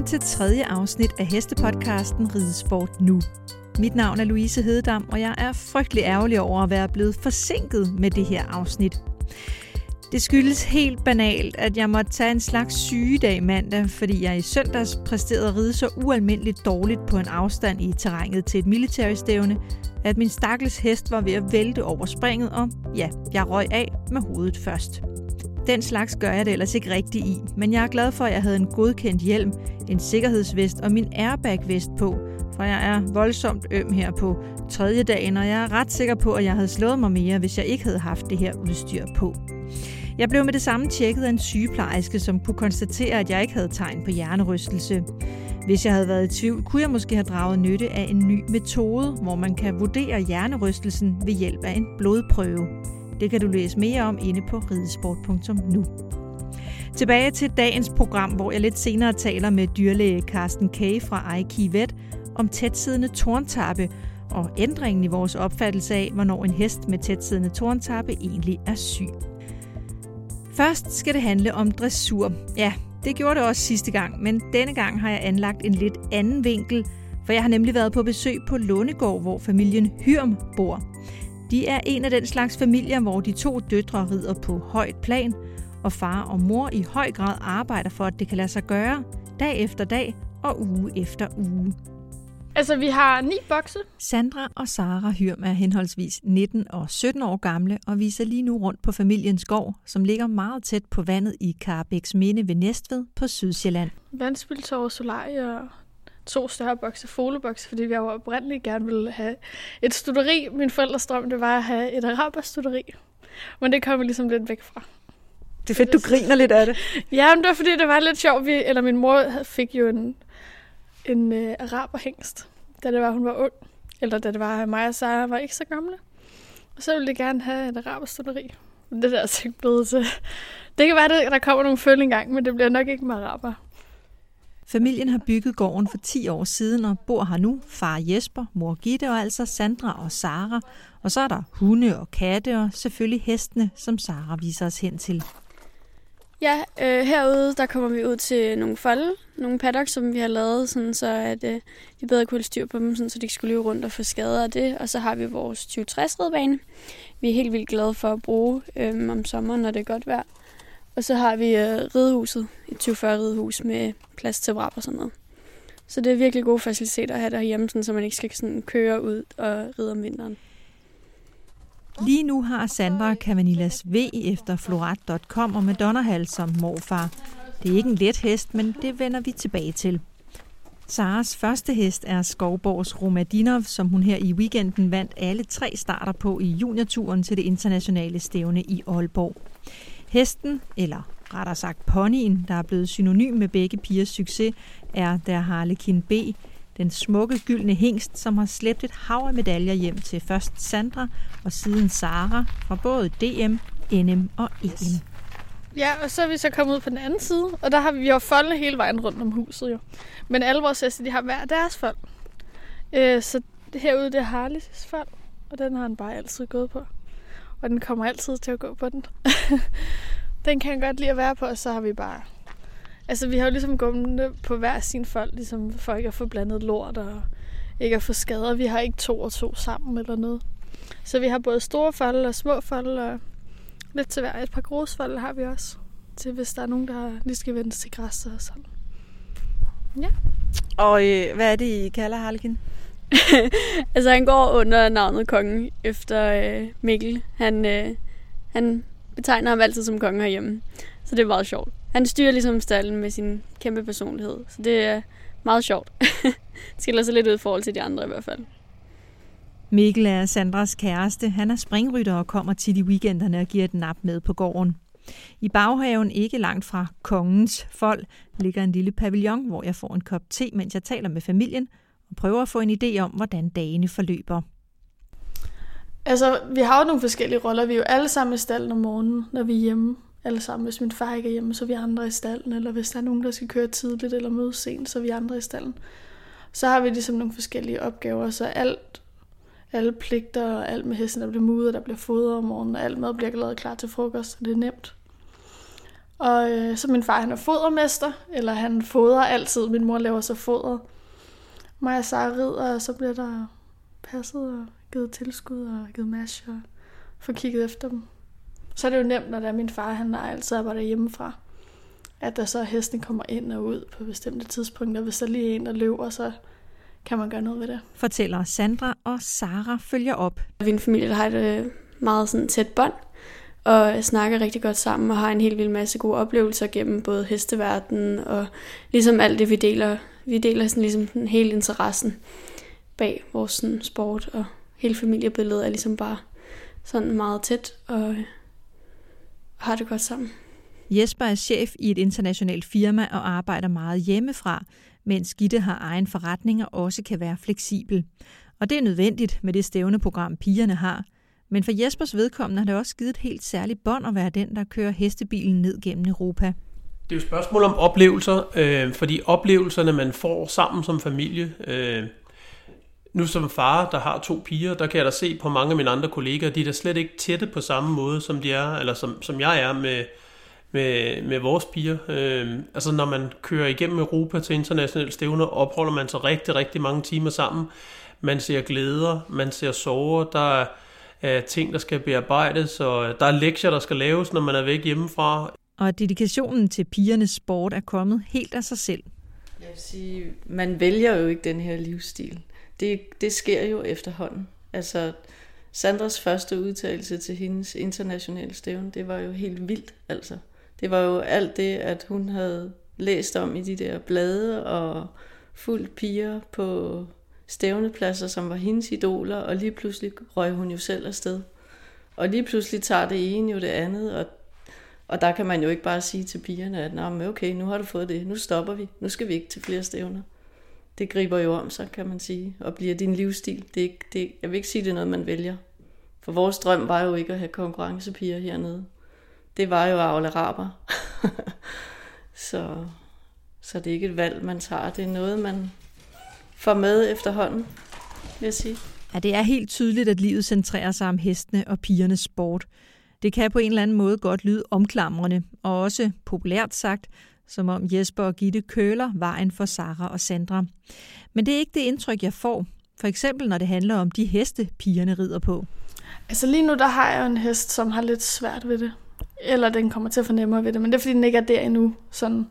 Velkommen til tredje afsnit af Hestepodcasten Ridesport Nu. Mit navn er Louise Hededam, og jeg er frygtelig ærgerlig over at være blevet forsinket med det her afsnit. Det skyldes helt banalt, at jeg måtte tage en slags sygedag mandag, fordi jeg i søndags præsterede at ride så ualmindeligt dårligt på en afstand i terrænet til et militærstævne, at min stakkels hest var ved at vælte over springet, og ja, jeg røg af med hovedet først. Den slags gør jeg det ellers ikke rigtigt i, men jeg er glad for, at jeg havde en godkendt hjelm, en sikkerhedsvest og min airbag-vest på, for jeg er voldsomt øm her på tredje dagen, og jeg er ret sikker på, at jeg havde slået mig mere, hvis jeg ikke havde haft det her udstyr på. Jeg blev med det samme tjekket af en sygeplejerske, som kunne konstatere, at jeg ikke havde tegn på hjernerystelse. Hvis jeg havde været i tvivl, kunne jeg måske have draget nytte af en ny metode, hvor man kan vurdere hjernerystelsen ved hjælp af en blodprøve. Det kan du læse mere om inde på ridesport.nu. Tilbage til dagens program, hvor jeg lidt senere taler med dyrlæge Carsten Kage fra Aiki Vet om tætsiddende torntappe og ændringen i vores opfattelse af, hvornår en hest med tætsiddende torntappe egentlig er syg. Først skal det handle om dressur. Ja, det gjorde det også sidste gang, men denne gang har jeg anlagt en lidt anden vinkel, for jeg har nemlig været på besøg på Lundegård, hvor familien Hyrm bor. De er en af den slags familier, hvor de to døtre rider på højt plan, og far og mor i høj grad arbejder for, at det kan lade sig gøre, dag efter dag og uge efter uge. Altså, vi har ni bokse. Sandra og Sara Hyrm er henholdsvis 19 og 17 år gamle og viser lige nu rundt på familiens gård, som ligger meget tæt på vandet i Karabæks Minde ved Næstved på Sydsjælland. Vandspiltår, solarie og to større bokse folebokse, fordi vi jo oprindeligt gerne ville have et studeri. Min forældres drøm, det var at have et araberstuderi. Men det kom vi ligesom lidt væk fra. Det er fedt, du griner lidt af det. Ja, men det var fordi, det var lidt sjovt. Vi, eller min mor fik jo en, en uh, araberhængst, da det var, hun var ung. Eller da det var, mig og Sara var ikke så gamle. Og så ville de gerne have et araberstuderi. Men det der er altså ikke blevet til. Det kan være, at der kommer nogle følge engang, men det bliver nok ikke med araber. Familien har bygget gården for 10 år siden og bor her nu. Far Jesper, mor Gitte og altså Sandra og Sara. Og så er der hunde og katte og selvfølgelig hestene, som Sara viser os hen til. Ja, øh, herude der kommer vi ud til nogle folde, nogle paddock, som vi har lavet, sådan så at øh, vi bedre kunne holde styr på dem, sådan så de ikke skulle løbe rundt og få skader af det. Og så har vi vores 2060 redbane. Vi er helt vildt glade for at bruge øh, om sommeren, når det er godt vejr. Og så har vi øh, ridehuset, et 2040 ridehus med plads til vrap og sådan noget. Så det er virkelig gode faciliteter at have derhjemme, sådan, så man ikke skal sådan køre ud og ride om vinteren. Lige nu har Sandra Cavanillas V efter florat.com og Madonnahal som morfar. Det er ikke en let hest, men det vender vi tilbage til. Saras første hest er Skovborgs Romadinov, som hun her i weekenden vandt alle tre starter på i juniorturen til det internationale stævne i Aalborg. Hesten, eller rettere sagt ponyen, der er blevet synonym med begge pigers succes, er der Harlekin B, den smukke gyldne hængst, som har slæbt et hav af medaljer hjem til først Sandra og siden Sara fra både DM, NM og EM. Ja, og så er vi så kommet ud på den anden side, og der har vi jo foldene hele vejen rundt om huset jo. Men alle vores heste, de har hver deres fold. Øh, så herude, det er Harleys fold, og den har han bare altid gået på. Og den kommer altid til at gå på den. den kan godt lide at være på, og så har vi bare Altså, vi har jo ligesom gummene på hver sin folk, ligesom for ikke at få blandet lort og ikke at få skader. Vi har ikke to og to sammen eller noget. Så vi har både store folde og små folde, og lidt til hver. Et par grusfolde har vi også, til hvis der er nogen, der lige skal vende til græs og sådan. Ja. Og øh, hvad er det, I kalder Harlekin? altså, han går under navnet kongen efter øh, Mikkel. Han, øh, han betegner ham altid som konge herhjemme. Så det er meget sjovt. Han styrer ligesom stallen med sin kæmpe personlighed. Så det er meget sjovt. Skiller sig lidt ud i forhold til de andre i hvert fald. Mikkel er Sandras kæreste. Han er springrytter og kommer tit i weekenderne og giver et nap med på gården. I baghaven, ikke langt fra kongens fold, ligger en lille pavillon, hvor jeg får en kop te, mens jeg taler med familien og prøver at få en idé om, hvordan dagene forløber. Altså, vi har jo nogle forskellige roller. Vi er jo alle sammen i stallen om morgenen, når vi er hjemme alle sammen. Hvis min far ikke er hjemme, så er vi andre i stallen, eller hvis der er nogen, der skal køre tidligt eller møde sent, så er vi andre i stallen. Så har vi ligesom nogle forskellige opgaver, så alt, alle pligter og alt med hesten, der bliver mudet, der bliver fodret om morgenen, og alt mad bliver lavet klar til frokost, så det er nemt. Og øh, så min far, han er fodermester, eller han fodrer altid. Min mor laver så fodret. Mig og Sara rider, og så bliver der passet og givet tilskud og givet mash og få kigget efter dem. Så er det jo nemt, når der er min far, han altid arbejder hjemmefra. At der så hesten kommer ind og ud på bestemte tidspunkter. Hvis der lige er en, der løber, så kan man gøre noget ved det. Fortæller Sandra, og Sara følger op. Vi er en familie, der har et øh, meget sådan tæt bånd, og snakker rigtig godt sammen, og har en helt vild masse gode oplevelser gennem både hesteverdenen og ligesom alt det, vi deler. Vi deler sådan ligesom den hele interessen bag vores sådan, sport, og hele familiebilledet er ligesom bare sådan meget tæt, og har det godt sammen. Jesper er chef i et internationalt firma og arbejder meget hjemmefra, mens Gitte har egen forretning og også kan være fleksibel. Og det er nødvendigt med det stævneprogram, pigerne har. Men for Jespers vedkommende har det også givet et helt særligt bånd at være den, der kører hestebilen ned gennem Europa. Det er jo et spørgsmål om oplevelser, øh, fordi oplevelserne, man får sammen som familie, øh, nu som far, der har to piger, der kan jeg da se på mange af mine andre kolleger, de er da slet ikke tætte på samme måde, som de er, eller som, som jeg er med, med, med vores piger. Øh, altså når man kører igennem Europa til internationale stævner, opholder man sig rigtig, rigtig mange timer sammen. Man ser glæder, man ser sorger, der er ting, der skal bearbejdes, og der er lektier, der skal laves, når man er væk hjemmefra. Og dedikationen til pigernes sport er kommet helt af sig selv. Jeg vil sige, man vælger jo ikke den her livsstil. Det, det sker jo efterhånden. Altså, Sandras første udtalelse til hendes internationale stævne, det var jo helt vildt, altså. Det var jo alt det, at hun havde læst om i de der blade og fuldt piger på stævnepladser, som var hendes idoler, og lige pludselig røg hun jo selv afsted. Og lige pludselig tager det ene jo det andet, og, og der kan man jo ikke bare sige til pigerne, at Nå, okay, nu har du fået det, nu stopper vi, nu skal vi ikke til flere stævner. Det griber jo om sig, kan man sige, og bliver din livsstil. Det er ikke, det, jeg vil ikke sige, det er noget, man vælger. For vores drøm var jo ikke at have konkurrencepiger hernede det var jo Aula Raber. så, så det er ikke et valg, man tager. Det er noget, man får med efterhånden, vil jeg sige. Ja, det er helt tydeligt, at livet centrerer sig om hestene og pigernes sport. Det kan på en eller anden måde godt lyde omklamrende, og også populært sagt, som om Jesper og Gitte køler vejen for Sara og Sandra. Men det er ikke det indtryk, jeg får. For eksempel når det handler om de heste, pigerne rider på. Altså lige nu, der har jeg en hest, som har lidt svært ved det. Eller den kommer til at fornemme ved det, men det er fordi, den ikke er der endnu. Sådan,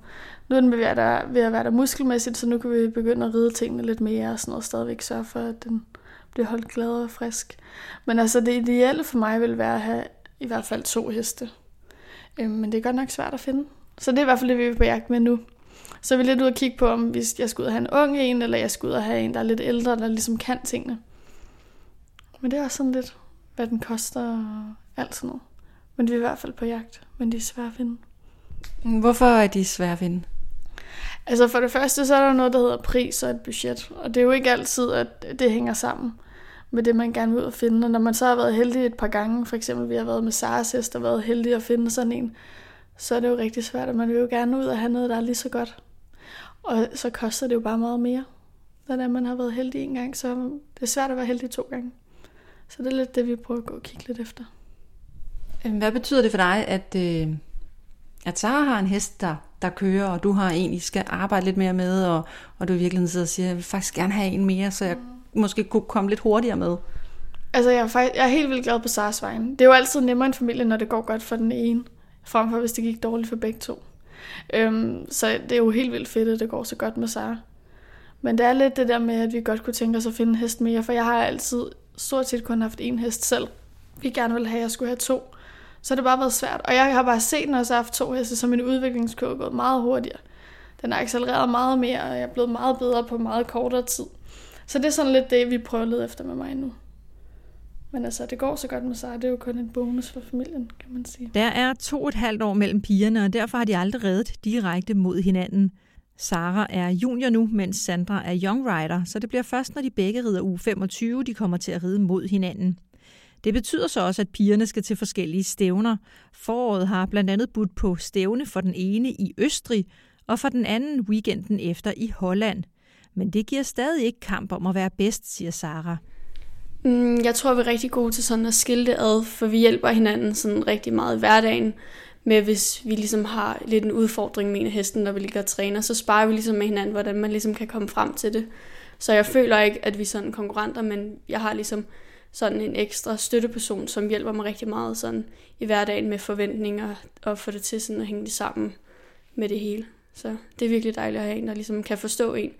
nu er den ved at, der, ved at være der muskelmæssigt, så nu kan vi begynde at ride tingene lidt mere og sådan noget, stadigvæk sørge for, at den bliver holdt glad og frisk. Men altså det ideelle for mig vil være at have i hvert fald to heste. Øhm, men det er godt nok svært at finde. Så det er i hvert fald det, vi er på jagt med nu. Så vi er lidt ude og kigge på, om hvis jeg skal ud og have en ung en, eller jeg skal ud og have en, der er lidt ældre, der ligesom kan tingene. Men det er også sådan lidt, hvad den koster og alt sådan noget. Men vi er i hvert fald på jagt, men de er svære at finde. Hvorfor er de svære at finde? Altså for det første, så er der noget, der hedder pris og et budget. Og det er jo ikke altid, at det hænger sammen med det, man gerne vil ud og finde. Og når man så har været heldig et par gange, for eksempel vi har været med Saras hest og været heldig at finde sådan en, så er det jo rigtig svært, at man vil jo gerne ud og have noget, der er lige så godt. Og så koster det jo bare meget mere. Når man har været heldig en gang, så det er svært at være heldig to gange. Så det er lidt det, vi prøver at gå og kigge lidt efter. Øhm, hvad betyder det for dig, at, øh, at Sara har en hest, der, der kører, og du har en, I skal arbejde lidt mere med, og, og du i virkeligheden sidder og siger, jeg vil faktisk gerne have en mere, så jeg mm måske kunne komme lidt hurtigere med? Altså, jeg er, faktisk, jeg er helt vildt glad på Saras vejen. Det er jo altid nemmere en familie, når det går godt for den ene, frem for hvis det gik dårligt for begge to. Øhm, så det er jo helt vildt fedt, at det går så godt med Sara. Men det er lidt det der med, at vi godt kunne tænke os at finde en hest mere, for jeg har altid stort set kun haft en hest selv. Vi gerne ville have, at jeg skulle have to. Så har det bare været svært. Og jeg har bare set, når jeg har haft to heste, så min udviklingskurve er gået meget hurtigere. Den har accelereret meget mere, og jeg er blevet meget bedre på meget kortere tid. Så det er sådan lidt det, vi prøver at lede efter med mig nu. Men altså, det går så godt med sig. Det er jo kun en bonus for familien, kan man sige. Der er to og et halvt år mellem pigerne, og derfor har de aldrig reddet direkte mod hinanden. Sara er junior nu, mens Sandra er young rider, så det bliver først, når de begge rider u 25, de kommer til at ride mod hinanden. Det betyder så også, at pigerne skal til forskellige stævner. Foråret har blandt andet budt på stævne for den ene i Østrig, og for den anden weekenden efter i Holland. Men det giver stadig ikke kamp om at være bedst, siger Sara. Mm, jeg tror, vi er rigtig gode til sådan at skille det ad, for vi hjælper hinanden sådan rigtig meget i hverdagen med, hvis vi ligesom har lidt en udfordring med en af hesten, når vi ligger og træner, så sparer vi ligesom med hinanden, hvordan man ligesom kan komme frem til det. Så jeg føler ikke, at vi er sådan konkurrenter, men jeg har ligesom sådan en ekstra støtteperson, som hjælper mig rigtig meget sådan i hverdagen med forventninger og få det til sådan at hænge det sammen med det hele. Så det er virkelig dejligt at have en, der ligesom kan forstå en,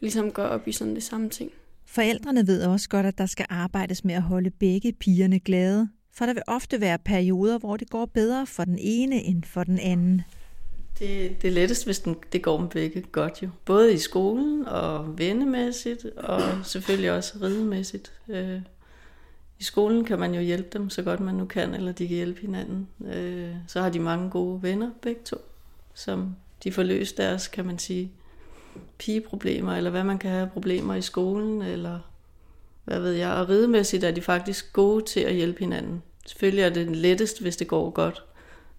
ligesom går op i sådan det samme ting. Forældrene ved også godt, at der skal arbejdes med at holde begge pigerne glade, for der vil ofte være perioder, hvor det går bedre for den ene end for den anden. Det, det er lettest, hvis den, det går med begge godt jo. Både i skolen og vennemæssigt, og selvfølgelig også ridemæssigt. Øh, I skolen kan man jo hjælpe dem så godt man nu kan, eller de kan hjælpe hinanden. Øh, så har de mange gode venner begge to, som de får løst deres, kan man sige, pigeproblemer, eller hvad man kan have problemer i skolen, eller hvad ved jeg. Og ridemæssigt er de faktisk gode til at hjælpe hinanden. Selvfølgelig er det lettest, hvis det går godt,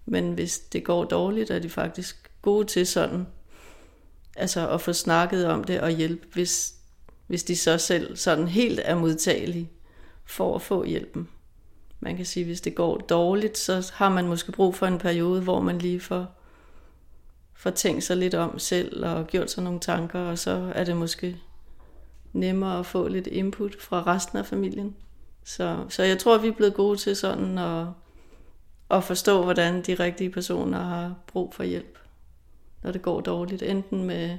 men hvis det går dårligt, er de faktisk gode til sådan, altså at få snakket om det og hjælpe, hvis, hvis de så selv sådan helt er modtagelige for at få hjælpen. Man kan sige, hvis det går dårligt, så har man måske brug for en periode, hvor man lige får, får tænkt sig lidt om selv og gjort sig nogle tanker, og så er det måske nemmere at få lidt input fra resten af familien. Så, så jeg tror, vi er blevet gode til sådan at, at forstå, hvordan de rigtige personer har brug for hjælp, når det går dårligt. Enten med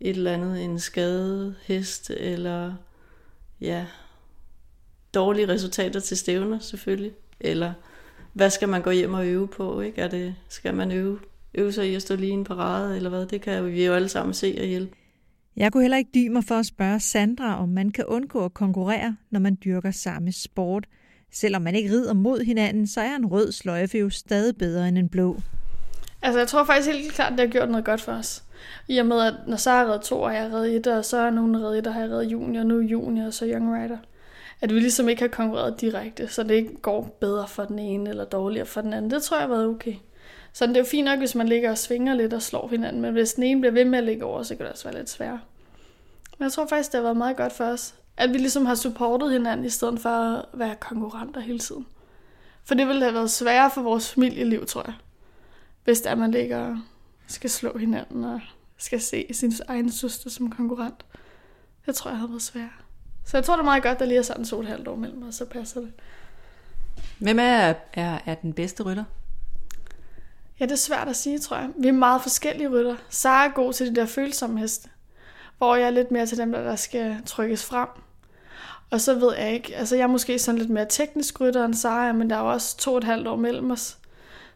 et eller andet, en skade, hest, eller ja, dårlige resultater til stævner selvfølgelig. Eller hvad skal man gå hjem og øve på? Ikke? Er det, skal man øve, øve sig i at stå lige en parade, eller hvad? Det kan vi jo alle sammen se og hjælpe. Jeg kunne heller ikke dybe mig for at spørge Sandra, om man kan undgå at konkurrere, når man dyrker samme sport. Selvom man ikke rider mod hinanden, så er en rød sløjfe jo stadig bedre end en blå. Altså, jeg tror faktisk helt klart, at det har gjort noget godt for os. I og med, at når så har reddet to, og jeg har reddet et, og så er nogen reddet et, og har jeg reddet junior, nu junior, og så young rider. At vi ligesom ikke har konkurreret direkte, så det ikke går bedre for den ene, eller dårligere for den anden. Det tror jeg har været okay. Så det er jo fint nok, hvis man ligger og svinger lidt og slår hinanden, men hvis den ene bliver ved med at ligge over, så kan det også være lidt sværere. Men jeg tror faktisk, det har været meget godt for os, at vi ligesom har supportet hinanden, i stedet for at være konkurrenter hele tiden. For det ville have været sværere for vores familieliv, tror jeg. Hvis der man ligger og skal slå hinanden og skal se sin egen søster som konkurrent. Det tror jeg havde været sværere. Så jeg tror, det er meget godt, at der lige er sådan to et halvt år mellem os, så passer det. Hvem er, er, er den bedste rytter? Ja, det er svært at sige, tror jeg. Vi er meget forskellige rytter. Sara er god til de der følsomme heste, hvor jeg er lidt mere til dem, der skal trykkes frem. Og så ved jeg ikke, altså jeg er måske sådan lidt mere teknisk rytter end Sara, men der er jo også to og et halvt år mellem os.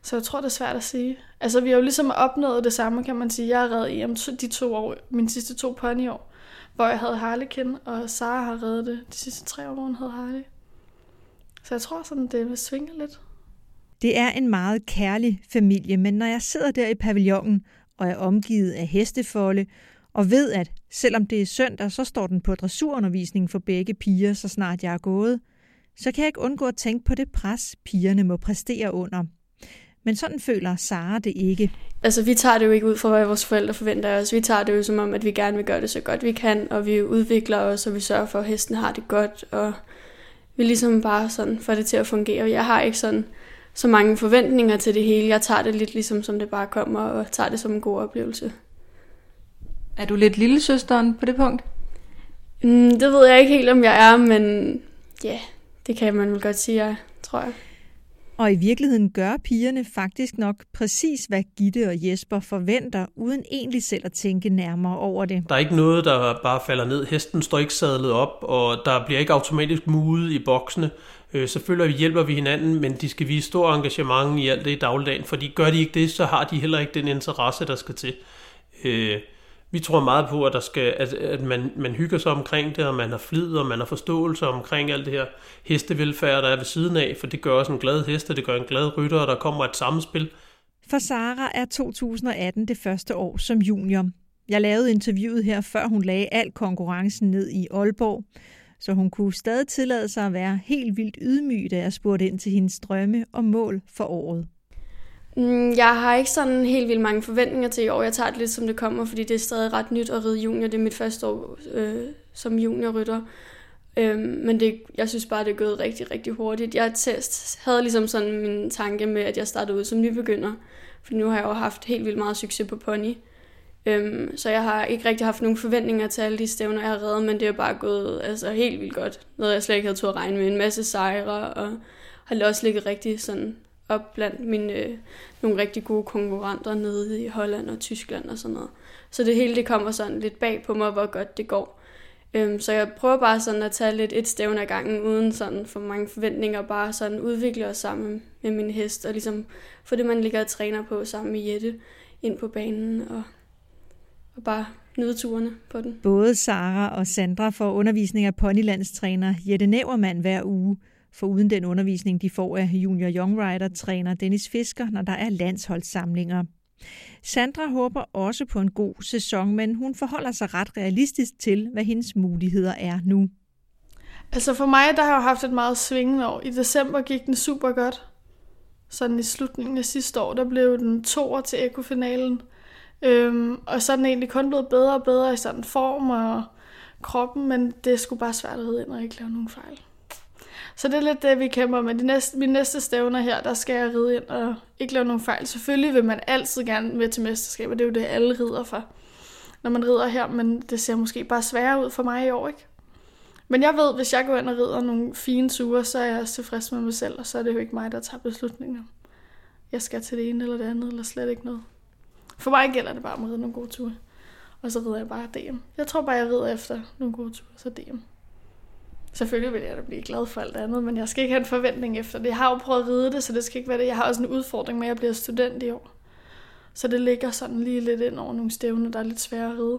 Så jeg tror, det er svært at sige. Altså vi har jo ligesom opnået det samme, kan man sige. Jeg har reddet EM de to år, mine sidste to ponyår, hvor jeg havde Harlekin, og Sara har reddet det de sidste tre år, hvor hun havde Harley. Så jeg tror sådan, det vil svinge lidt. Det er en meget kærlig familie, men når jeg sidder der i pavillonen og er omgivet af hestefolde, og ved, at selvom det er søndag, så står den på dressurundervisningen for begge piger, så snart jeg er gået, så kan jeg ikke undgå at tænke på det pres, pigerne må præstere under. Men sådan føler Sara det ikke. Altså, vi tager det jo ikke ud fra, hvad vores forældre forventer af os. Vi tager det jo som om, at vi gerne vil gøre det så godt vi kan, og vi udvikler os, og vi sørger for, at hesten har det godt, og vi ligesom bare sådan får det til at fungere. Jeg har ikke sådan så mange forventninger til det hele. Jeg tager det lidt ligesom, som det bare kommer, og tager det som en god oplevelse. Er du lidt lillesøsteren på det punkt? Mm, det ved jeg ikke helt, om jeg er, men ja, yeah, det kan man vel godt sige, jeg tror jeg. Og i virkeligheden gør pigerne faktisk nok præcis, hvad Gitte og Jesper forventer, uden egentlig selv at tænke nærmere over det. Der er ikke noget, der bare falder ned. Hesten står ikke sadlet op, og der bliver ikke automatisk mudet i boksene. Øh, selvfølgelig hjælper vi hinanden, men de skal vise stor engagement i alt det i dagligdagen, fordi gør de ikke det, så har de heller ikke den interesse, der skal til. Øh, vi tror meget på, at, der skal, at, at man, man hygger sig omkring det, og man har flid, og man har forståelse omkring alt det her hestevelfærd, der er ved siden af, for det gør også en glad heste, det gør en glad rytter, og der kommer et samspil. For Sara er 2018 det første år som junior. Jeg lavede interviewet her, før hun lagde al konkurrencen ned i Aalborg, så hun kunne stadig tillade sig at være helt vildt ydmyg, da jeg spurgte ind til hendes drømme og mål for året. Mm, jeg har ikke sådan helt vildt mange forventninger til i år. Jeg tager det lidt som det kommer, fordi det er stadig ret nyt at ride junior. Det er mit første år øh, som juniorrytter. Øh, men det, jeg synes bare, det er gået rigtig, rigtig hurtigt. Jeg test, havde ligesom sådan min tanke med, at jeg startede ud som nybegynder. For nu har jeg jo haft helt vildt meget succes på pony. Øhm, så jeg har ikke rigtig haft nogen forventninger til alle de stævner, jeg har reddet, men det er bare gået altså, helt vildt godt. Noget, jeg slet ikke havde turde regne med. En masse sejre, og har også ligget rigtig sådan op blandt mine, øh, nogle rigtig gode konkurrenter nede i Holland og Tyskland og sådan noget. Så det hele det kommer sådan lidt bag på mig, hvor godt det går. Øhm, så jeg prøver bare sådan at tage lidt et stævne ad gangen, uden sådan for mange forventninger, bare sådan udvikle os sammen med min hest, og ligesom få det, man ligger og træner på sammen med Jette, ind på banen, og, og bare nyde turene på den. Både Sara og Sandra får undervisning af ponylandstræner Jette Nævermand hver uge, for uden den undervisning, de får af junior young rider træner Dennis Fisker, når der er landsholdssamlinger. Sandra håber også på en god sæson, men hun forholder sig ret realistisk til, hvad hendes muligheder er nu. Altså for mig, der har jeg haft et meget svingende år. I december gik den super godt. Sådan i slutningen af sidste år, der blev den år til ekofinalen. Øhm, og så er den egentlig kun blevet bedre og bedre i sådan form og kroppen, men det skulle bare svært at ind og ikke lave nogen fejl. Så det er lidt det, vi kæmper med. De næste, mine næste stævner her, der skal jeg ride ind og ikke lave nogen fejl. Selvfølgelig vil man altid gerne med til mesterskaber. Det er jo det, alle rider for, når man rider her. Men det ser måske bare sværere ud for mig i år, ikke? Men jeg ved, hvis jeg går ind og rider nogle fine ture, så er jeg også tilfreds med mig selv, og så er det jo ikke mig, der tager beslutninger. Jeg skal til det ene eller det andet, eller slet ikke noget. For mig gælder det bare om at ride nogle gode ture. Og så rider jeg bare DM. Jeg tror bare, jeg rider efter nogle gode ture, så DM. Selvfølgelig vil jeg da blive glad for alt andet, men jeg skal ikke have en forventning efter det. Jeg har jo prøvet at ride det, så det skal ikke være det. Jeg har også en udfordring med, at jeg bliver student i år. Så det ligger sådan lige lidt ind over nogle stævner, der er lidt svære at ride.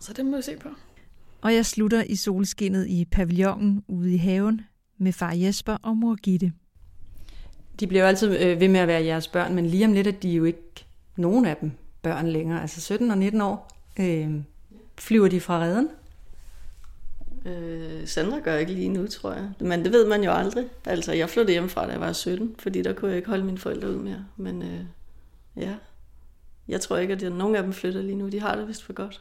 Så det må vi se på. Og jeg slutter i solskinnet i pavillonen ude i haven med far Jesper og mor Gitte. De bliver jo altid øh, ved med at være jeres børn, men lige om lidt er de jo ikke nogen af dem børn længere. Altså 17 og 19 år øh, flyver de fra redden. Øh, Sandra gør ikke lige nu, tror jeg. Men det ved man jo aldrig. Altså, jeg flyttede hjemmefra, da jeg var 17, fordi der kunne jeg ikke holde mine forældre ud mere. Men øh, ja, jeg tror ikke, at nogen af dem flytter lige nu. De har det vist for godt.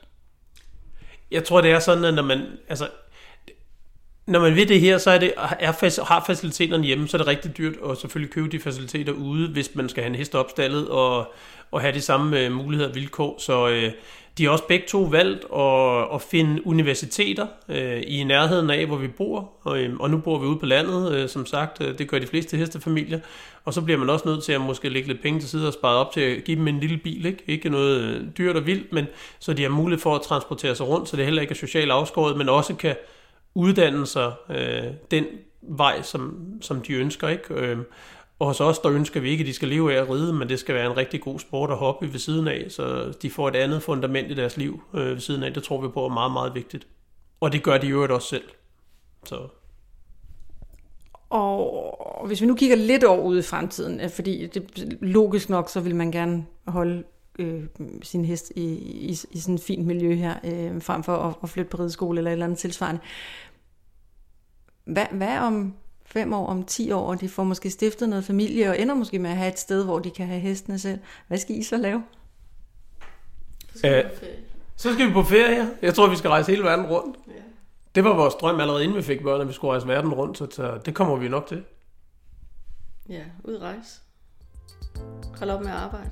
Jeg tror, det er sådan, at når man, altså, når man ved det her, så er det, er, har faciliteterne hjemme, så er det rigtig dyrt at selvfølgelig købe de faciliteter ude, hvis man skal have en hest opstallet og, og have de samme øh, muligheder og vilkår. Så øh, de har også begge to valgt at, at finde universiteter øh, i nærheden af, hvor vi bor. Og, øh, og nu bor vi ude på landet, øh, som sagt. Øh, det gør de fleste hestefamilier. Og så bliver man også nødt til at måske lægge lidt penge til side og spare op til at give dem en lille bil. Ikke, ikke noget øh, dyrt og vildt, men så de har mulighed for at transportere sig rundt, så det heller ikke er socialt afskåret, men også kan uddanne sig øh, den vej, som, som de ønsker. Ikke? Øh, og hos os, der ønsker vi ikke, at de skal leve af at ride, men det skal være en rigtig god sport og hobby ved siden af, så de får et andet fundament i deres liv øh, ved siden af. Det tror vi på er meget, meget vigtigt. Og det gør de jo også selv. Så. Og hvis vi nu kigger lidt over ud i fremtiden, øh, fordi det, logisk nok, så vil man gerne holde øh, sin hest i, i, i sådan et fint miljø her, øh, frem for at, at flytte på rideskole eller et eller andet tilsvarende. Hvad, hvad om fem år, om ti år, og de får måske stiftet noget familie, og ender måske med at have et sted, hvor de kan have hestene selv. Hvad skal I så lave? Så skal, Æh, så skal vi på ferie. Jeg tror, vi skal rejse hele verden rundt. Ja. Det var vores drøm allerede inden vi fik børn, at vi skulle rejse verden rundt, så det kommer vi nok til. Ja, ud rejse. Hold op med at arbejde.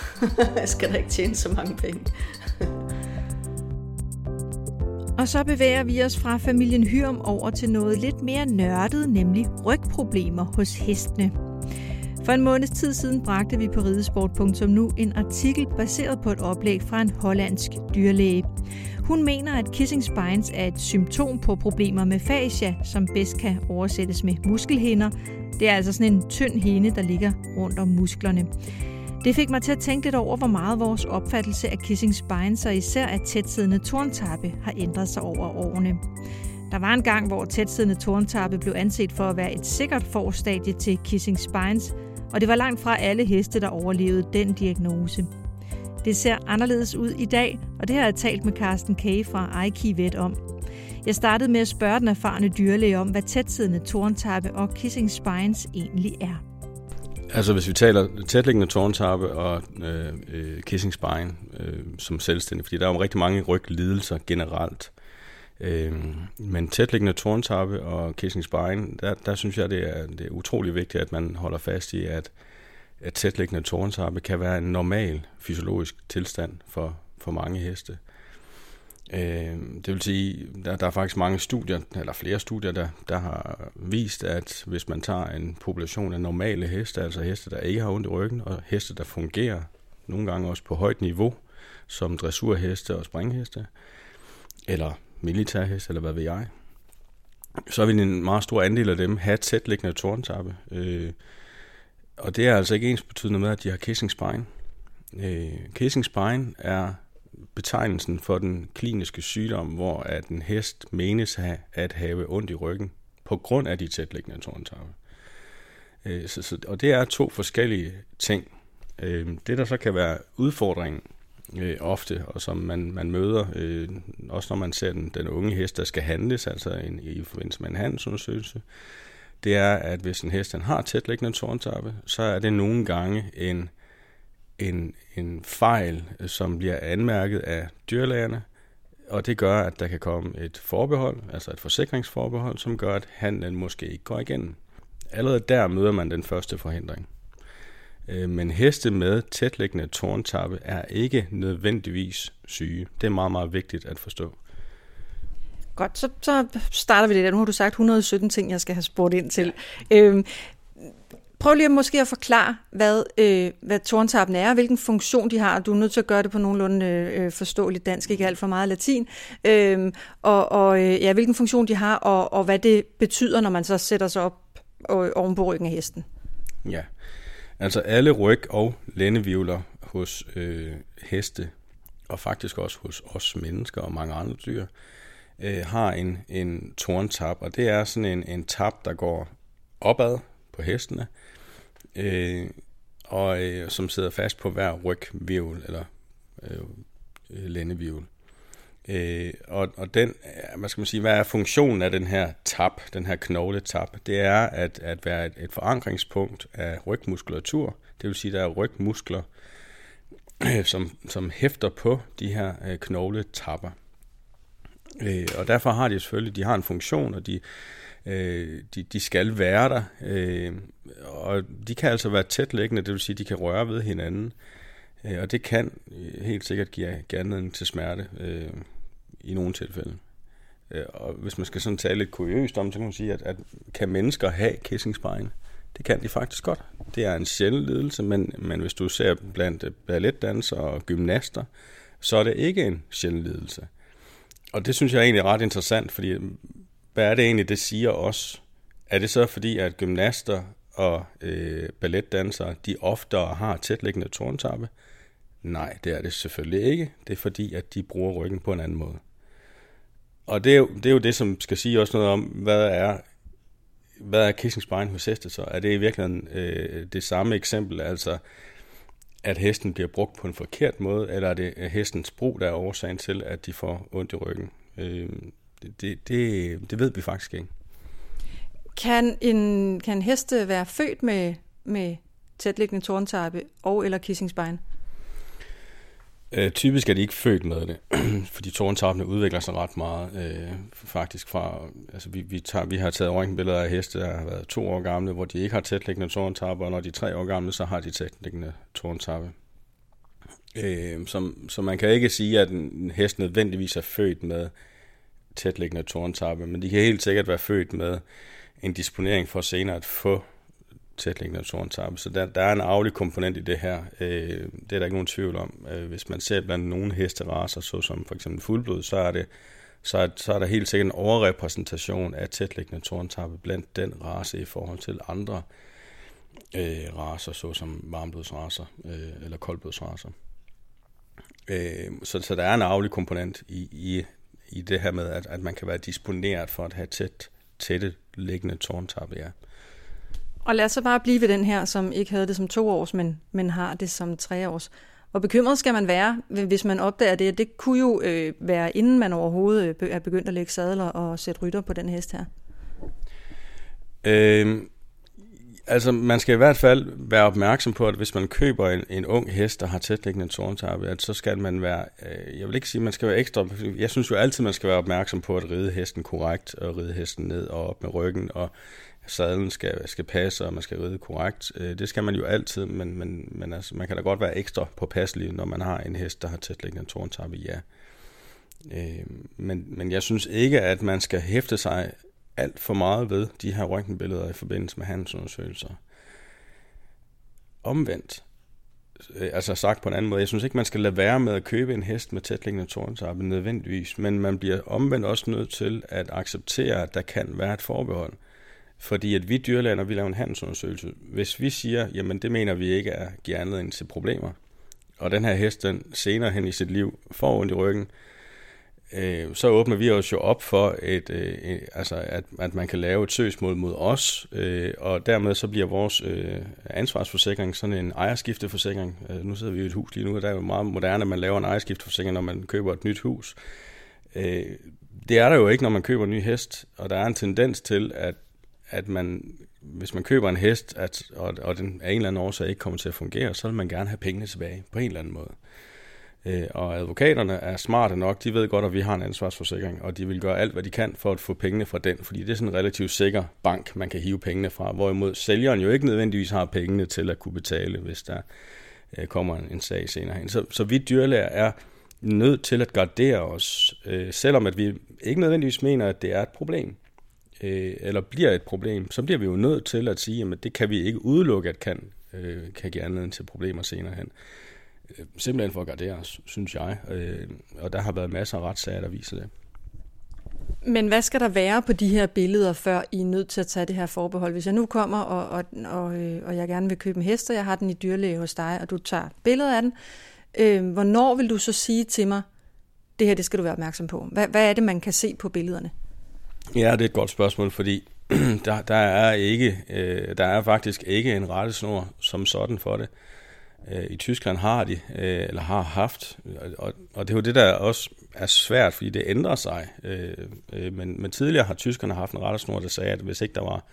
jeg skal da ikke tjene så mange penge. Og så bevæger vi os fra familien Hyrm over til noget lidt mere nørdet, nemlig rygproblemer hos hestene. For en måneds tid siden bragte vi på ridesport.nu en artikel baseret på et oplæg fra en hollandsk dyrlæge. Hun mener, at kissing spines er et symptom på problemer med fascia, som bedst kan oversættes med muskelhinder. Det er altså sådan en tynd hinde, der ligger rundt om musklerne. Det fik mig til at tænke lidt over, hvor meget vores opfattelse af kissing spines og især af tætsiddende torntappe har ændret sig over årene. Der var en gang, hvor tætsiddende torntappe blev anset for at være et sikkert forstadie til kissing spines, og det var langt fra alle heste, der overlevede den diagnose. Det ser anderledes ud i dag, og det har jeg talt med Carsten Kage fra iKivet om. Jeg startede med at spørge den erfarne dyrlæge om, hvad tætsiddende torntappe og kissing spines egentlig er. Altså hvis vi taler tætliggende tårntappe og øh, øh, kissing spine øh, som selvstændig, fordi der er jo rigtig mange ryglidelser generelt. Øh, men tætliggende tårntappe og kissing spine, der, der synes jeg, det er, det er utrolig vigtigt, at man holder fast i, at, at tætliggende tårntappe kan være en normal fysiologisk tilstand for, for mange heste. Øh, Øhm, det vil sige, der, der er faktisk mange studier, eller flere studier, der, der har vist, at hvis man tager en population af normale heste, altså heste, der ikke har ondt i ryggen, og heste, der fungerer nogle gange også på højt niveau, som dressurheste og springheste, eller militærheste, eller hvad ved jeg, så vil en meget stor andel af dem have tætliggende tårntappe. Øh, og det er altså ikke ens betydende med, at de har kissing spine. Øh, kissing spine er betegnelsen for den kliniske sygdom, hvor at en hest menes at have ondt i ryggen på grund af de tætliggende tårntarme. Øh, så, så, og det er to forskellige ting. Øh, det, der så kan være udfordringen øh, ofte, og som man, man møder, øh, også når man ser den, den unge hest, der skal handles, altså en, i forbindelse med en handelsundersøgelse, det er, at hvis en hest den har tætliggende tårntappe, så er det nogle gange en, en, en fejl, som bliver anmærket af dyrlægerne, og det gør, at der kan komme et forbehold, altså et forsikringsforbehold, som gør, at handlen måske ikke går igennem. Allerede der møder man den første forhindring. Øh, men heste med tætliggende tårntappe er ikke nødvendigvis syge. Det er meget, meget vigtigt at forstå. Godt, så, så starter vi det der. Nu har du sagt 117 ting, jeg skal have spurgt ind til. Ja. Øhm, prøv lige måske at forklare, hvad, øh, hvad tårntappen er, og hvilken funktion de har. Du er nødt til at gøre det på nogenlunde øh, øh forståeligt dansk, ikke alt for meget latin. Øh, og og øh, ja, hvilken funktion de har, og, og hvad det betyder, når man så sætter sig op og, oven på ryggen af hesten. Ja, Altså alle ryg- og lændevivler hos øh, heste, og faktisk også hos os mennesker og mange andre dyr, øh, har en, en torntap, og det er sådan en, en tap, der går opad på hestene, øh, og øh, som sidder fast på hver rygvivl eller øh, øh lændevivl. Øh, og, og den, hvad skal man sige, hvad er funktionen af den her tap, den her knogletap? Det er at, at være et, et forankringspunkt af rygmuskulatur. Det vil sige, der er rygmuskler, øh, som, som hæfter på de her øh, knogletapper. Øh, og derfor har de selvfølgelig, de har en funktion, og de, øh, de, de skal være der. Øh, og de kan altså være tætlæggende, det vil sige, de kan røre ved hinanden. Øh, og det kan øh, helt sikkert give, give anledning til smerte. Øh, i nogle tilfælde. Øh, og hvis man skal sådan tale lidt kuriøst om, så kan man sige, at, at kan mennesker have kissing? Det kan de faktisk godt. Det er en sjælden lidelse, men, men hvis du ser blandt øh, balletdansere og gymnaster, så er det ikke en sjælden lidelse. Og det synes jeg er egentlig ret interessant, fordi hvad er det egentlig, det siger os? Er det så fordi, at gymnaster og øh, balletdansere, de oftere har tætliggende tårntappe? Nej, det er det selvfølgelig ikke. Det er fordi, at de bruger ryggen på en anden måde. Og det er, jo, det er jo det, som skal sige også noget om, hvad er, hvad er kissing spine hos heste så? Er det i virkeligheden øh, det samme eksempel, altså at hesten bliver brugt på en forkert måde, eller er det øh, hestens brug, der er årsagen til, at de får ondt i ryggen? Øh, det, det, det ved vi faktisk ikke. Kan en, kan en heste være født med, med tætliggende tårntappe og eller kissing spine? Øh, typisk er de ikke født med det, fordi tårntappene udvikler sig ret meget. Øh, faktisk fra, altså vi, vi, tager, vi har taget røntgenbilleder af heste, der har været to år gamle, hvor de ikke har tætliggende tårntapper, og når de er tre år gamle, så har de tætliggende tårntappe. Øh, så, så man kan ikke sige, at en hest nødvendigvis er født med tætliggende torntappe, men de kan helt sikkert være født med en disponering for senere at få tætliggende torntappe. Så der, der er en aflig komponent i det her. Øh, det er der ikke nogen tvivl om. Øh, hvis man ser blandt nogle hesteraser, såsom for eksempel fuldblod, så er det så er, så er der helt sikkert en overrepræsentation af tætliggende torntappe blandt den race i forhold til andre øh, raser, såsom varmblodsraser øh, eller koldblodsraser. Øh, så, så der er en aflig komponent i, i, i det her med, at, at man kan være disponeret for at have tæt, tætte liggende tårntappe, ja. Og lad os så bare blive ved den her, som ikke havde det som to års, men, men har det som tre års. Hvor bekymret skal man være, hvis man opdager det? Det kunne jo øh, være, inden man overhovedet øh, er begyndt at lægge sadler og sætte rytter på den hest her. Øhm, Altså, man skal i hvert fald være opmærksom på, at hvis man køber en, en ung hest, der har tætliggende tårntappe, at så skal man være, øh, jeg vil ikke sige, at man skal være ekstra, jeg synes jo altid, man skal være opmærksom på at ride hesten korrekt, og ride hesten ned og op med ryggen, og sadlen skal, skal passe, og man skal ride korrekt. Øh, det skal man jo altid, men, men, men altså, man kan da godt være ekstra påpasselig, når man har en hest, der har tætliggende tårntappe, ja. Øh, men, men jeg synes ikke, at man skal hæfte sig alt for meget ved de her røntgenbilleder i forbindelse med handelsundersøgelser. Omvendt, øh, altså sagt på en anden måde, jeg synes ikke, man skal lade være med at købe en hest med tætliggende tårntappe nødvendigvis, men man bliver omvendt også nødt til at acceptere, at der kan være et forbehold. Fordi at vi dyrlæger, når vi laver en handelsundersøgelse, hvis vi siger, jamen det mener vi ikke er giver anledning til problemer, og den her hest den senere hen i sit liv får ondt i ryggen, øh, så åbner vi os jo op for, et, øh, altså at, at man kan lave et søgsmål mod os, øh, og dermed så bliver vores øh, ansvarsforsikring sådan en ejerskifteforsikring. Øh, nu sidder vi i et hus lige nu, og der er jo meget moderne, at man laver en ejerskifteforsikring, når man køber et nyt hus. Øh, det er der jo ikke, når man køber en ny hest, og der er en tendens til, at, at man, hvis man køber en hest, at, og, og den af en eller anden årsag ikke kommer til at fungere, så vil man gerne have pengene tilbage på en eller anden måde. Øh, Øh, og advokaterne er smarte nok, de ved godt, at vi har en ansvarsforsikring, og de vil gøre alt, hvad de kan for at få pengene fra den, fordi det er sådan en relativt sikker bank, man kan hive pengene fra, hvorimod sælgeren jo ikke nødvendigvis har pengene til at kunne betale, hvis der øh, kommer en sag senere hen. Så, så vi dyrlæger er nødt til at gardere os, øh, selvom at vi ikke nødvendigvis mener, at det er et problem, øh, eller bliver et problem, så bliver vi jo nødt til at sige, at det kan vi ikke udelukke, at kan, øh, kan give anledning til problemer senere hen. Øh, simpelthen for at gardere os, synes jeg. Øh, og der har været masser af retssager, der viser det. Men hvad skal der være på de her billeder, før I er nødt til at tage det her forbehold? Hvis jeg nu kommer, og, og, og, øh, og jeg gerne vil købe en hest, og jeg har den i dyrlæge hos dig, og du tager billeder af den, øh, hvornår vil du så sige til mig, det her det skal du være opmærksom på? Hvad, hvad er det, man kan se på billederne? Ja, det er et godt spørgsmål, fordi der, der, er ikke, øh, der er faktisk ikke en rettesnor som sådan for det. Øh, Øh, I Tyskland har de, øh, eller har haft, og, og det er jo det, der også er svært, fordi det ændrer sig. Øh, øh men, men tidligere har tyskerne haft en rettesnor, der sagde, at hvis ikke der var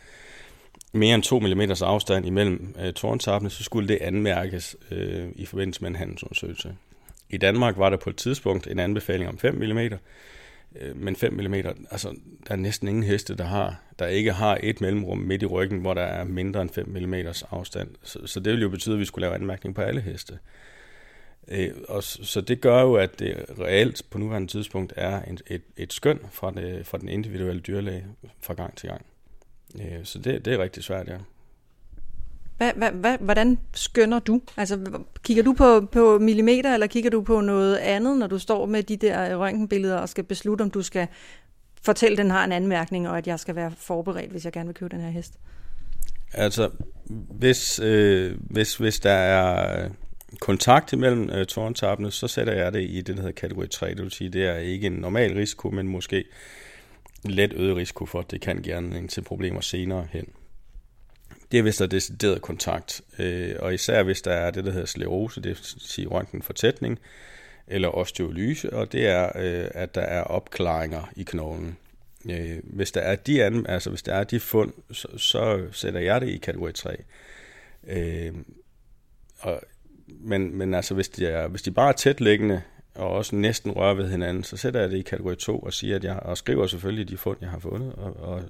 mere end 2 mm afstand imellem øh, tårntappene, så skulle det anmærkes øh, i forbindelse med en handelsundersøgelse. I Danmark var der på et tidspunkt en anbefaling om 5 mm, Øh, men 5 mm, altså der er næsten ingen heste, der har, der ikke har et mellemrum midt i ryggen, hvor der er mindre end 5 mm afstand. Så, så det vil jo betyde, at vi skulle lave anmærkning på alle heste. Øh, og så det gør jo, at det reelt på nuværende tidspunkt er en, et, et skøn fra, det, øh, fra den individuelle dyrlæge fra gang til gang. Øh, så det, det er rigtig svært, ja. Hvad, hvad, hvad, hvordan skønner du? Altså, kigger du på, på millimeter, eller kigger du på noget andet, når du står med de der øh, røntgenbilleder og skal beslutte, om du skal fortælle, at den har en anmærkning, og at jeg skal være forberedt, hvis jeg gerne vil købe den her hest? Altså, hvis, øh, hvis, hvis der er øh, kontakt imellem øh, tårntappene, så sætter jeg det i det, der hedder kategori 3. Det vil sige, det er ikke en normal risiko, men måske let øget risiko for, at det kan give anledning til problemer senere hen det er hvis der er decideret kontakt. Øh, og især hvis der er det, der hedder sklerose, det vil sige røntgenfortætning, eller osteolyse, og det er, øh, at der er opklaringer i knoglen. Øh, hvis der er de anden, altså hvis der er de fund, så, så sætter jeg det i kategori 3. Øh, og, men, men altså hvis de, er, hvis de bare er tætliggende, og også næsten rører ved hinanden, så sætter jeg det i kategori 2 og siger, at jeg og skriver selvfølgelig de fund, jeg har fundet, og, og,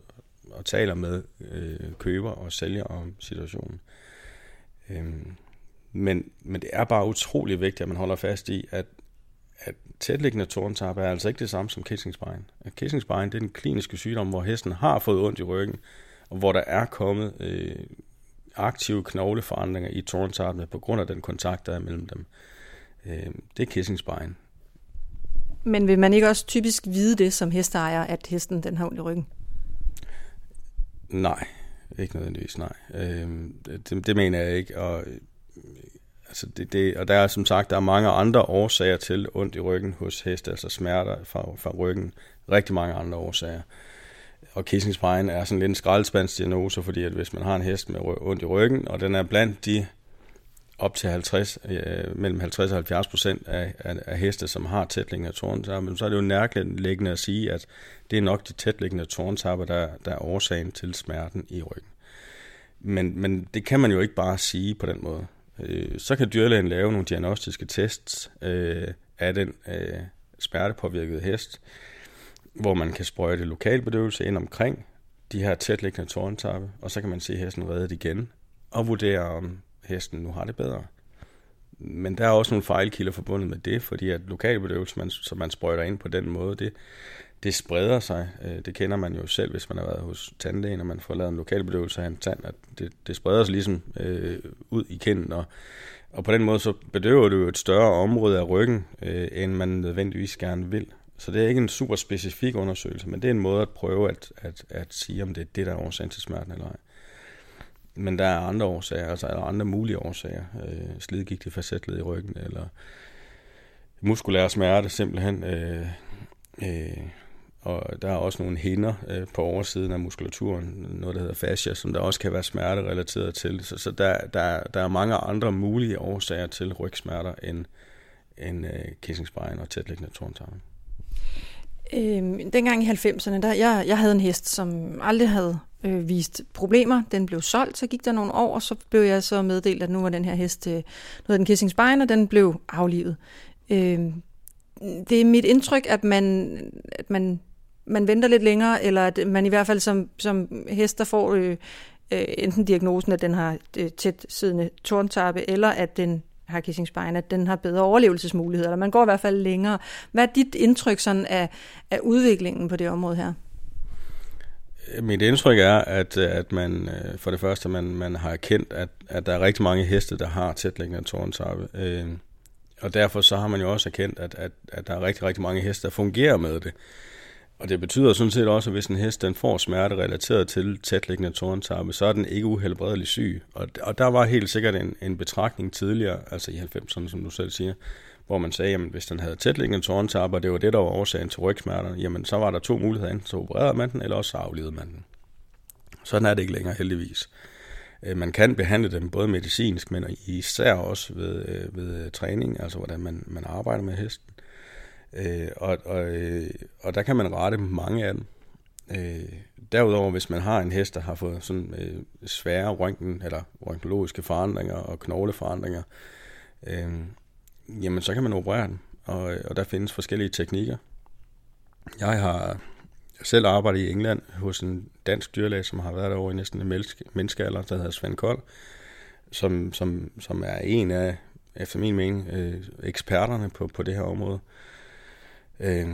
og taler med øh, køber og sælger om situationen. Øhm, men, men det er bare utrolig vigtigt, at man holder fast i, at, at tætliggende tårntab er altså ikke det samme som kissingspine. Kissingspine det er den kliniske sygdom, hvor hesten har fået ondt i ryggen, og hvor der er kommet øh, aktive knogleforandringer i tårntabene på grund af den kontakt, der er mellem dem. Øh, det er kissingspine. Men vil man ikke også typisk vide det som hesteejer, at hesten den har ondt i ryggen? Nej, ikke nødvendigvis, nej. Øh, det, det mener jeg ikke, og øh, altså det, det, og der er som sagt der er mange andre årsager til ondt i ryggen hos heste, altså smerter fra, fra ryggen, rigtig mange andre årsager. Og kissingspine er sådan lidt en skraldespandsdiagnose, fordi at hvis man har en hest med ondt i ryggen, og den er blandt de op til 50, øh, mellem 50 og 70 procent af, af, af heste, som har tætliggende tårntapper, så er det jo nærliggende at sige, at det er nok de tætliggende tårntapper, der, der er årsagen til smerten i ryggen. Men, men det kan man jo ikke bare sige på den måde. Øh, så kan dyrlægen lave nogle diagnostiske tests øh, af den øh, smertepåvirkede hest, hvor man kan sprøjte lokalbedøvelse ind omkring de her tætliggende tårntappe, og så kan man se hesten reddet igen, og vurdere, om hesten nu har det bedre. Men der er også nogle fejlkilder forbundet med det, fordi at lokalbedøvelse, man, som man sprøjter ind på den måde, det, det spreder sig. Øh, det kender man jo selv, hvis man har været hos tandlægen, og man får lavet en lokalbedøvelse af en tand, at det, det spreder sig ligesom øh, ud i kinden, og, og på den måde så bedøver du jo et større område af ryggen, øh, end man nødvendigvis gerne vil. Så det er ikke en super specifik undersøgelse, men det er en måde at prøve at, at, at sige, om det er det, der er årsagen til smerten eller ej. Men der er andre årsager, altså er der andre mulige årsager. Øh, slidgigt i facetled i ryggen, eller muskulær smerte simpelthen. Øh, øh, og der er også nogle hinder øh, på oversiden af muskulaturen, noget der hedder fascia, som der også kan være smerte relateret til. Så, så der, der, der er mange andre mulige årsager til rygsmerter end, end øh, kissingsbejen og tætliggende tårntarmen. Øhm, dengang i 90'erne, der, jeg, jeg havde en hest, som aldrig havde øh, vist problemer. Den blev solgt, så gik der nogle år, og så blev jeg så meddelt, at nu var den her hest, øh, nu havde den Kissing Spine, og den blev aflivet. Øh, det er mit indtryk, at man, at man, man venter lidt længere, eller at man i hvert fald som, som hest, der får øh, øh enten diagnosen, at den har øh, tæt siddende tårntappe, eller at den har Kissing at den har bedre overlevelsesmuligheder, eller man går i hvert fald længere. Hvad er dit indtryk sådan af, af udviklingen på det område her? Mit indtryk er, at, at man øh, for det første man, man har erkendt, at, at der er rigtig mange heste, der har tætlæggende tårnsappe. Øh, og derfor så har man jo også erkendt, at, at, at der er rigtig, rigtig mange heste, der fungerer med det. Og det betyder sådan set også, at hvis en hest den får smerte relateret til tætliggende tårntarpe, så er den ikke uhelbredelig syg. Og, og der var helt sikkert en, en betragtning tidligere, altså i 90'erne, som du selv siger, hvor man sagde, at hvis den havde tætliggende tårntarpe, og det var det, der var årsagen til rygsmerter, jamen så var der to muligheder, enten så opererede man den, eller også så aflevede man den. Sådan er det ikke længere, heldigvis. Øh, man kan behandle dem både medicinsk, men især også ved, øh, ved øh, træning, altså hvordan man, man arbejder med hesten. Øh, og, og, øh, og der kan man rette mange af dem. Øh, derudover, hvis man har en hest, der har fået sådan øh, svære røntgen, eller røntgenologiske forandringer og knogleforandringer, jamen så kan man operere den. Og, og der findes forskellige teknikker. Jeg har selv arbejdet i England hos en dansk dyrlæge, som har været derovre i næsten en menneskealder, der hedder Svend Kold, som, som, som er en af, efter min mening, øh, eksperterne på, på det her område. Øh, Øh,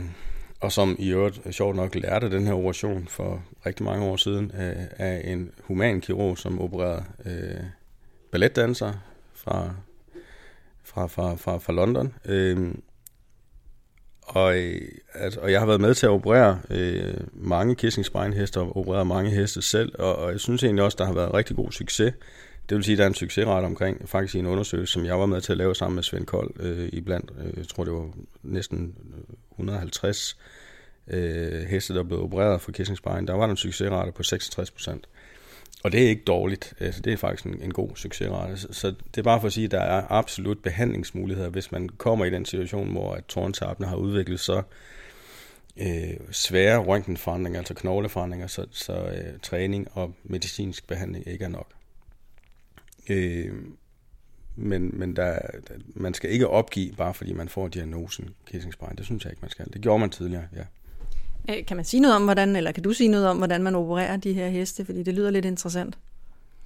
og som i øvrigt øh, sjovt nok lærte den her operation for rigtig mange år siden øh, af en humankirurg, som opererede øh, balletdansere fra, fra, fra, fra, fra London. Øhm, øh, og, altså, og jeg har været med til at operere øh, mange kissing heste og opereret mange heste selv, og, og jeg synes egentlig også, der har været rigtig god succes. Det vil sige, at der er en succesrate omkring, faktisk i en undersøgelse, som jeg var med til at lave sammen med Svend Kold øh, i blandt, øh, jeg tror det var næsten øh, 150 øh, heste, der blev opereret for kissing. Der var der en succesrate på 66 procent. Og det er ikke dårligt. Altså, det er faktisk en, en god succesrate. Så, så det er bare for at sige, at der er absolut behandlingsmuligheder, hvis man kommer i den situation, hvor at tårntappene har udviklet så øh, svære røntgenforandringer, altså knogleforandringer, så, så øh, træning og medicinsk behandling ikke er nok. Øh, men men der, man skal ikke opgive, bare fordi man får diagnosen kissing. Det synes jeg ikke, man skal. Det gjorde man tidligere, ja. Øh, kan man sige noget om, hvordan, eller kan du sige noget om, hvordan man opererer de her heste? Fordi det lyder lidt interessant.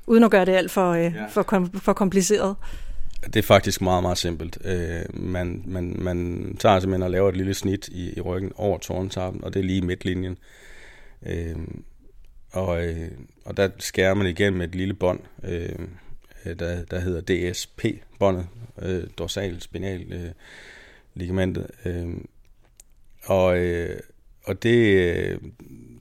Uden at gøre det alt for, øh, ja. for, kom, for kompliceret. Det er faktisk meget, meget simpelt. Øh, man, man, man tager simpelthen og laver et lille snit i, i ryggen over tårntappen, og det er lige midtlinjen. Øh, og, øh, og der skærer man igen med et lille bånd, øh, Øh, der, der hedder DSP-båndet, øh, dorsal spinal øh, ligamentet. Øh, og, øh, og det, øh,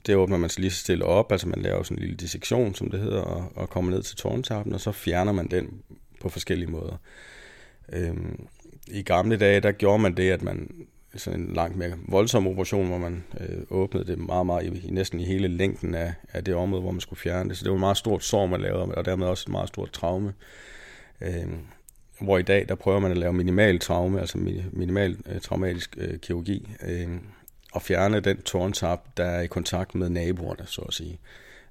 det åbner man så lige så stille op, altså man laver sådan en lille dissektion, som det hedder, og, og kommer ned til tårntappen, og så fjerner man den på forskellige måder. Øhm, I gamle dage, der gjorde man det, at man sådan en langt mere voldsom operation, hvor man øh, åbnede det meget, meget i, næsten i hele længden af, af det område, hvor man skulle fjerne det. Så det var et meget stort sår, man lavede, og dermed også et meget stort traume. Øh, hvor i dag, der prøver man at lave minimal traume, altså minimal øh, traumatisk øh, kirurgi, øh, og fjerne den tårntap, der er i kontakt med naboerne, så at sige.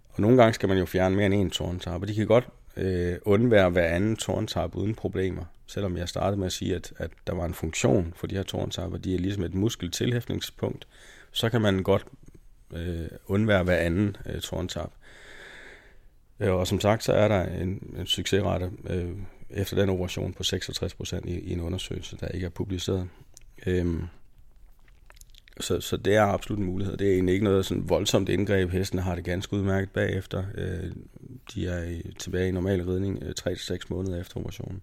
Og nogle gange skal man jo fjerne mere end en tårntap, og de kan godt øh, undvære hver anden tårntab uden problemer. Selvom jeg startede med at sige, at, at der var en funktion for de her tårntapper, de er ligesom et muskeltilhæftningspunkt, så kan man godt øh, undvære hver anden øh, tårntab. Øh, og som sagt, så er der en, en succesrate øh, efter den operation på 66% i, i en undersøgelse, der ikke er publiceret. Øh, så, så det er absolut en mulighed. Det er egentlig ikke noget sådan voldsomt indgreb. Hestene har det ganske udmærket bagefter. Øh, de er tilbage i normal ridning øh, 3-6 måneder efter operationen.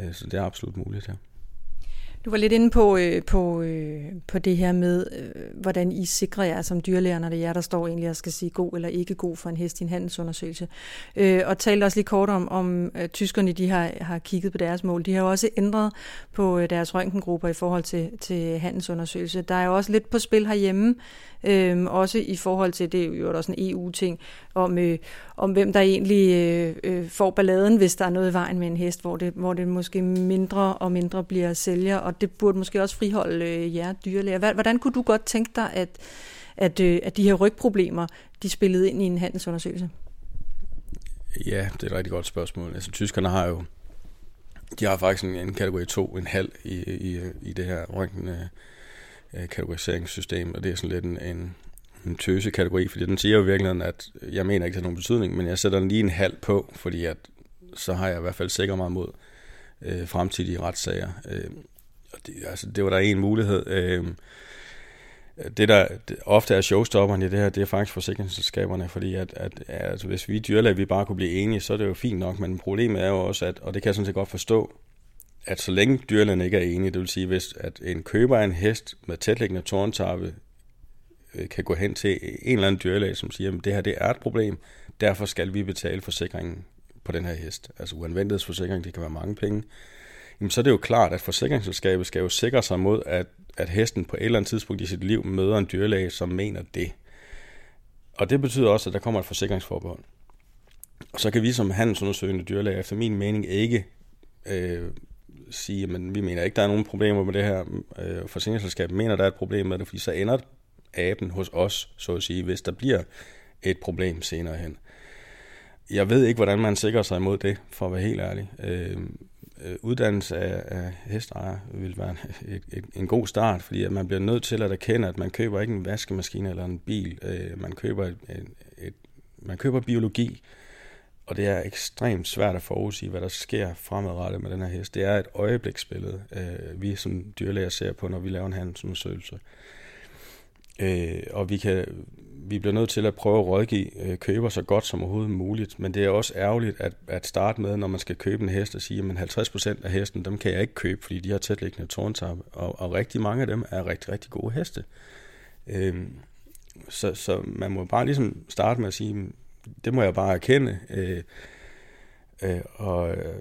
Øh, så det er absolut muligt, ja. Du var lidt inde på, øh, på, øh, på det her med, øh, hvordan I sikrer jer som dyrlæger, når det er jer, der står egentlig og skal sige god eller ikke god for en hest i en handelsundersøgelse. Øh, og talte også lige kort om, om at tyskerne de har, har kigget på deres mål. De har jo også ændret på øh, deres røntgengrupper i forhold til, til handelsundersøgelse. Der er jo også lidt på spil herhjemme, øh, også i forhold til, det er jo også en EU-ting, om, øh, om hvem der egentlig øh, øh, får balladen, hvis der er noget i vejen med en hest, hvor det, hvor det måske mindre og mindre bliver sælger, og det burde måske også friholde øh, jer dyrlæger. Hvordan kunne du godt tænke dig, at, at, øh, at de her rygproblemer, de spillede ind i en handelsundersøgelse? Ja, det er et rigtig godt spørgsmål. Altså, tyskerne har jo de har faktisk en, en kategori 2, en halv i, i, i det her røntgen øh, øh, kategoriseringssystem, og det er sådan lidt en, en, en tøse kategori, fordi den siger jo i virkeligheden, at jeg mener ikke, det har nogen betydning, men jeg sætter den lige en halv på, fordi at, så har jeg i hvert fald sikret mig mod øh, fremtidige retssager. Øh, det, altså, det var der en mulighed. Øh, det, der det, ofte er showstopperen i det her, det er faktisk forsikringsselskaberne, fordi at, at, altså, hvis vi dyrlæger, vi bare kunne blive enige, så er det jo fint nok, men problemet er jo også, at, og det kan jeg sådan set godt forstå, at så længe dyrlægerne ikke er enige, det vil sige, hvis at en køber af en hest med tætliggende tårntappe øh, kan gå hen til en eller anden dyrlæge, som siger, at det her det er et problem, derfor skal vi betale forsikringen på den her hest. Altså uanvendighedsforsikring, det kan være mange penge. Jamen, så er det jo klart, at forsikringsselskabet skal jo sikre sig mod, at, at hesten på et eller andet tidspunkt i sit liv møder en dyrlæge, som mener det. Og det betyder også, at der kommer et forsikringsforbehold. Og så kan vi som handelsundersøgende dyrlæge efter min mening ikke øh, sige, at vi mener ikke, der er nogen problemer med det her. Øh, forsikringsselskabet mener, der er et problem med det, fordi så ender aben hos os, så at sige, hvis der bliver et problem senere hen. Jeg ved ikke, hvordan man sikrer sig imod det, for at være helt ærlig. Øh, øh uddannelse af, af hestejer vil være en, et, en god start, fordi at man bliver nødt til at erkende, at man køber ikke en vaskemaskine eller en bil. Øh, man, køber et, et, et, man køber biologi, og det er ekstremt svært at forudsige, hvad der sker fremadrettet med den her hest. Det er et øjebliksbillede, øh, vi som dyrlæger ser på, når vi laver en handelsundersøgelse. Øh, og vi, kan, vi bliver nødt til at prøve at rådgive øh, køber så godt som overhovedet muligt, men det er også ærgerligt at, at starte med, når man skal købe en hest, og sige, at 50% af hesten, dem kan jeg ikke købe, fordi de har tætliggende tårntappe, og, og rigtig mange af dem er rigtig, rigtig gode heste. Øh, så, så man må bare ligesom starte med at sige, det må jeg bare erkende, øh, øh, og øh,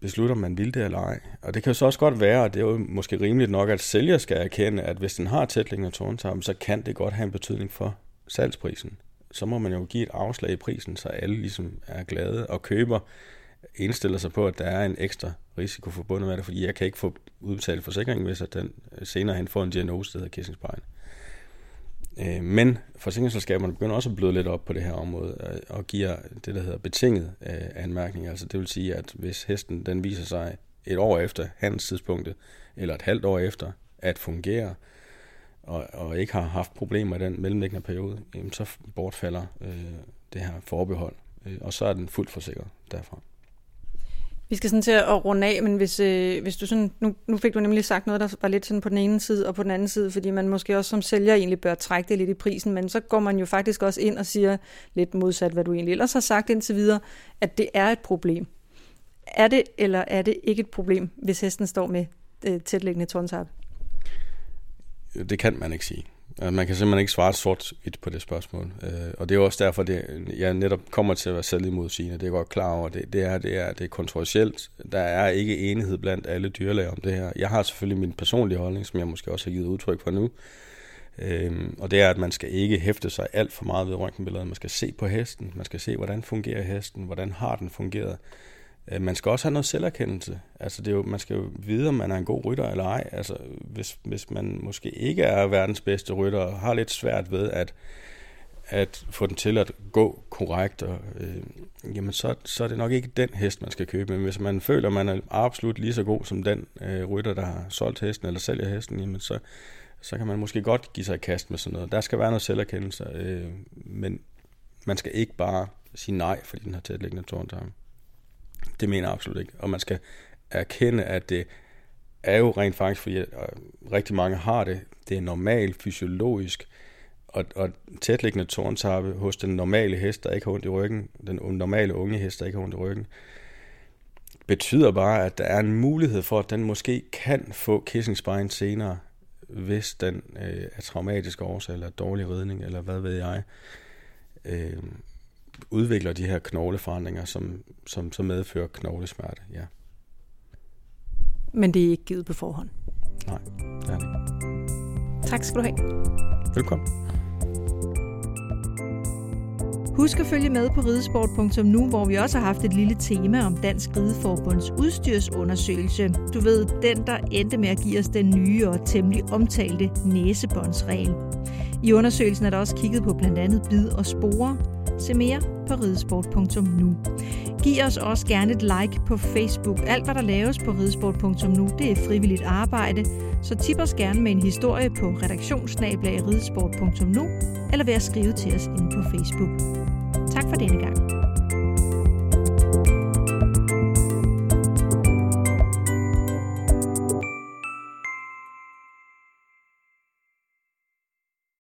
beslutter, om man vil det eller ej. Og det kan jo så også godt være, og det er jo måske rimeligt nok, at sælger skal erkende, at hvis den har tætling af så kan det godt have en betydning for salgsprisen. Så må man jo give et afslag i prisen, så alle ligesom er glade og køber indstiller sig på, at der er en ekstra risiko forbundet med det, fordi jeg kan ikke få udbetalt forsikringen, hvis at den øh, senere hen får en diagnose, der hedder kissingspejl. Øh, men forsikringsselskaberne begynder også at bløde lidt op på det her område øh, og giver det, der hedder betinget anmærkning. Altså det vil sige, at hvis hesten den viser sig et år efter handelstidspunktet, eller et halvt år efter, at fungere, og, og ikke har haft problemer i den mellemliggende periode, jamen så bortfalder øh, det her forbehold, øh, og så er den fuldt forsikret derfra. Vi skal sådan til at runde af, men hvis, øh, hvis du sådan, nu, nu fik du nemlig sagt noget, der var lidt sådan på den ene side og på den anden side, fordi man måske også som sælger egentlig bør trække det lidt i prisen, men så går man jo faktisk også ind og siger lidt modsat, hvad du egentlig ellers har sagt indtil videre, at det er et problem. Er det eller er det ikke et problem, hvis hesten står med øh, tætliggende tårnsarp? Det kan man ikke sige. Altså, man kan simpelthen ikke svare sort hvidt på det spørgsmål. Øh, og det er også derfor, det, jeg netop kommer til at være selvimodsigende. Det er jeg godt klar over. Det, det, er, det, er, det er kontroversielt. Der er ikke enighed blandt alle dyrlæger om det her. Jeg har selvfølgelig min personlige holdning, som jeg måske også har givet udtryk for nu. Øhm, og det er, at man skal ikke hæfte sig alt for meget ved røntgenbilledet. Man skal se på hesten. Man skal se, hvordan fungerer hesten. Hvordan har den fungeret. Øh, man skal også have noget selverkendelse. Altså det er jo, man skal jo vide, om man er en god rytter eller ej. Altså hvis, hvis man måske ikke er verdens bedste rytter og har lidt svært ved at, at få den til at gå korrekt, og, øh, jamen så, så er det nok ikke den hest, man skal købe. Men hvis man føler, at man er absolut lige så god som den øh, rytter, der har solgt hesten eller sælger hesten, jamen så, så kan man måske godt give sig et kast med sådan noget. Der skal være noget selverkendelse, øh, men man skal ikke bare sige nej, fordi den har tætliggende tårntarm. Det mener jeg absolut ikke. Og man skal erkende, at det er jo rent faktisk, fordi øh, rigtig mange har det, det er normalt, fysiologisk, og, og tætliggende tårntappe hos den normale hest, der ikke har ondt i ryggen, den normale unge hest, der ikke har ondt i ryggen, betyder bare, at der er en mulighed for, at den måske kan få kissing spine senere, hvis den øh, er traumatisk årsag, eller dårlig ridning, eller hvad ved jeg, øh, udvikler de her knogleforandringer, som, som så medfører knoglesmerte. Ja. Men det er ikke givet på forhånd. Nej, det er det ikke. Tak skal du have. Velkommen. Husk at følge med på ridesport.nu, hvor vi også har haft et lille tema om Dansk Rideforbunds udstyrsundersøgelse. Du ved, den der endte med at give os den nye og temmelig omtalte næsebåndsregel. I undersøgelsen er der også kigget på blandt andet bid og sporer. Se mere på ridesport.nu. Giv os også gerne et like på Facebook. Alt, hvad der laves på ridesport.nu, det er frivilligt arbejde, så tip os gerne med en historie på redaktionsnablag ridesport.nu eller ved at skrive til os inde på Facebook. Tak for denne gang.